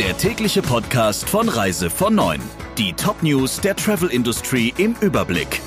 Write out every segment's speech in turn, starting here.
der tägliche Podcast von Reise von 9. Die Top-News der Travel Industry im Überblick.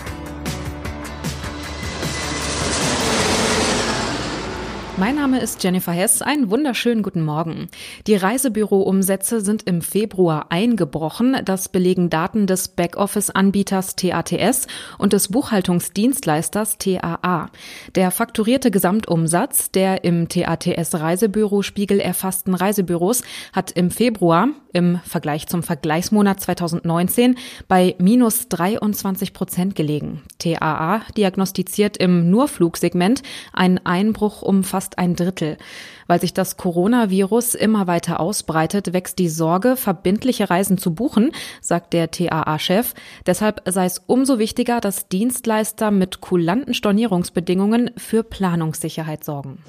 Mein Name ist Jennifer Hess. Einen wunderschönen guten Morgen. Die Reisebüroumsätze sind im Februar eingebrochen. Das belegen Daten des Backoffice-Anbieters TATS und des Buchhaltungsdienstleisters TAA. Der fakturierte Gesamtumsatz der im TATS Reisebüro-Spiegel erfassten Reisebüros hat im Februar im Vergleich zum Vergleichsmonat 2019 bei minus 23 Prozent gelegen. TAA diagnostiziert im Nurflugsegment einen Einbruch um fast fast ein Drittel. Weil sich das Coronavirus immer weiter ausbreitet, wächst die Sorge, verbindliche Reisen zu buchen, sagt der TAA-Chef. Deshalb sei es umso wichtiger, dass Dienstleister mit kulanten Stornierungsbedingungen für Planungssicherheit sorgen.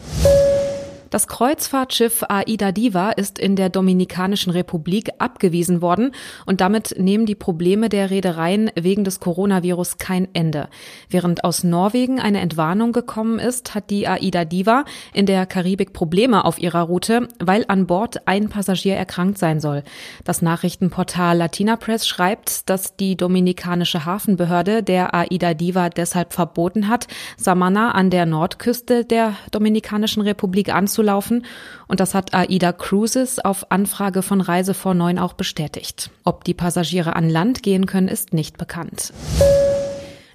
Das Kreuzfahrtschiff Aida Diva ist in der Dominikanischen Republik abgewiesen worden und damit nehmen die Probleme der Reedereien wegen des Coronavirus kein Ende. Während aus Norwegen eine Entwarnung gekommen ist, hat die Aida Diva in der Karibik Probleme auf ihrer Route, weil an Bord ein Passagier erkrankt sein soll. Das Nachrichtenportal Latina Press schreibt, dass die dominikanische Hafenbehörde der Aida Diva deshalb verboten hat, Samana an der Nordküste der Dominikanischen Republik anzulegen laufen. Und das hat AIDA Cruises auf Anfrage von Reise vor Neun auch bestätigt. Ob die Passagiere an Land gehen können, ist nicht bekannt.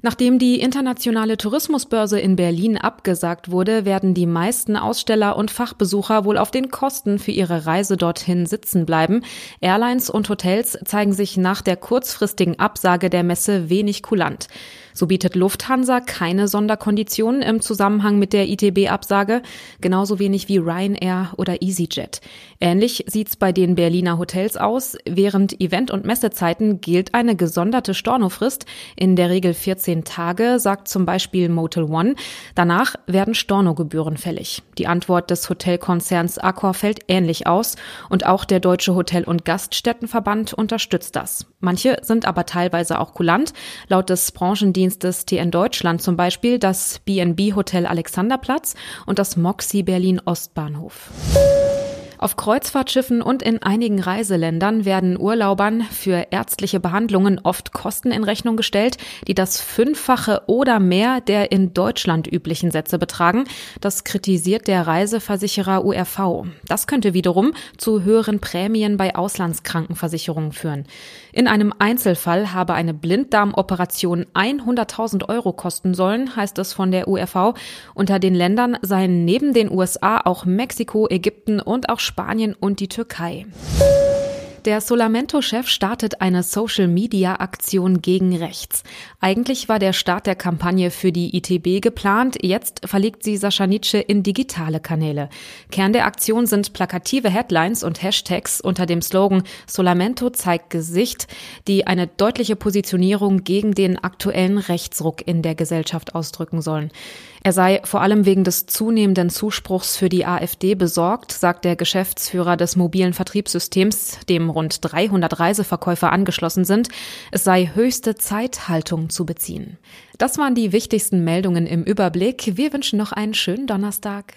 Nachdem die internationale Tourismusbörse in Berlin abgesagt wurde, werden die meisten Aussteller und Fachbesucher wohl auf den Kosten für ihre Reise dorthin sitzen bleiben. Airlines und Hotels zeigen sich nach der kurzfristigen Absage der Messe wenig kulant. So bietet Lufthansa keine Sonderkonditionen im Zusammenhang mit der ITB-Absage, genauso wenig wie Ryanair oder EasyJet. Ähnlich sieht's bei den Berliner Hotels aus. Während Event- und Messezeiten gilt eine gesonderte Stornofrist, in der Regel 14 Tage, sagt zum Beispiel Motel One. Danach werden Stornogebühren fällig. Die Antwort des Hotelkonzerns Accor fällt ähnlich aus und auch der Deutsche Hotel- und Gaststättenverband unterstützt das. Manche sind aber teilweise auch kulant. Laut des Branchendienstes TN Deutschland zum Beispiel das BNB Hotel Alexanderplatz und das Moxie Berlin Ostbahnhof. Auf Kreuzfahrtschiffen und in einigen Reiseländern werden Urlaubern für ärztliche Behandlungen oft Kosten in Rechnung gestellt, die das Fünffache oder mehr der in Deutschland üblichen Sätze betragen. Das kritisiert der Reiseversicherer URV. Das könnte wiederum zu höheren Prämien bei Auslandskrankenversicherungen führen. In einem Einzelfall habe eine Blinddarmoperation 100.000 Euro kosten sollen, heißt es von der URV. Unter den Ländern seien neben den USA auch Mexiko, Ägypten und auch Spanien und die Türkei. Der Solamento-Chef startet eine Social-Media-Aktion gegen rechts. Eigentlich war der Start der Kampagne für die ITB geplant. Jetzt verlegt sie Sascha Nietzsche in digitale Kanäle. Kern der Aktion sind plakative Headlines und Hashtags unter dem Slogan Solamento zeigt Gesicht, die eine deutliche Positionierung gegen den aktuellen Rechtsruck in der Gesellschaft ausdrücken sollen. Er sei vor allem wegen des zunehmenden Zuspruchs für die AfD besorgt, sagt der Geschäftsführer des mobilen Vertriebssystems, dem rund 300 Reiseverkäufer angeschlossen sind. Es sei höchste Zeit, Haltung zu beziehen. Das waren die wichtigsten Meldungen im Überblick. Wir wünschen noch einen schönen Donnerstag.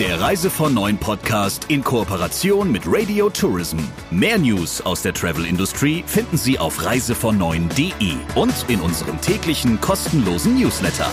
Der Reise von Neuen Podcast in Kooperation mit Radio Tourism. Mehr News aus der Travel Industry finden Sie auf reisevon und in unserem täglichen kostenlosen Newsletter.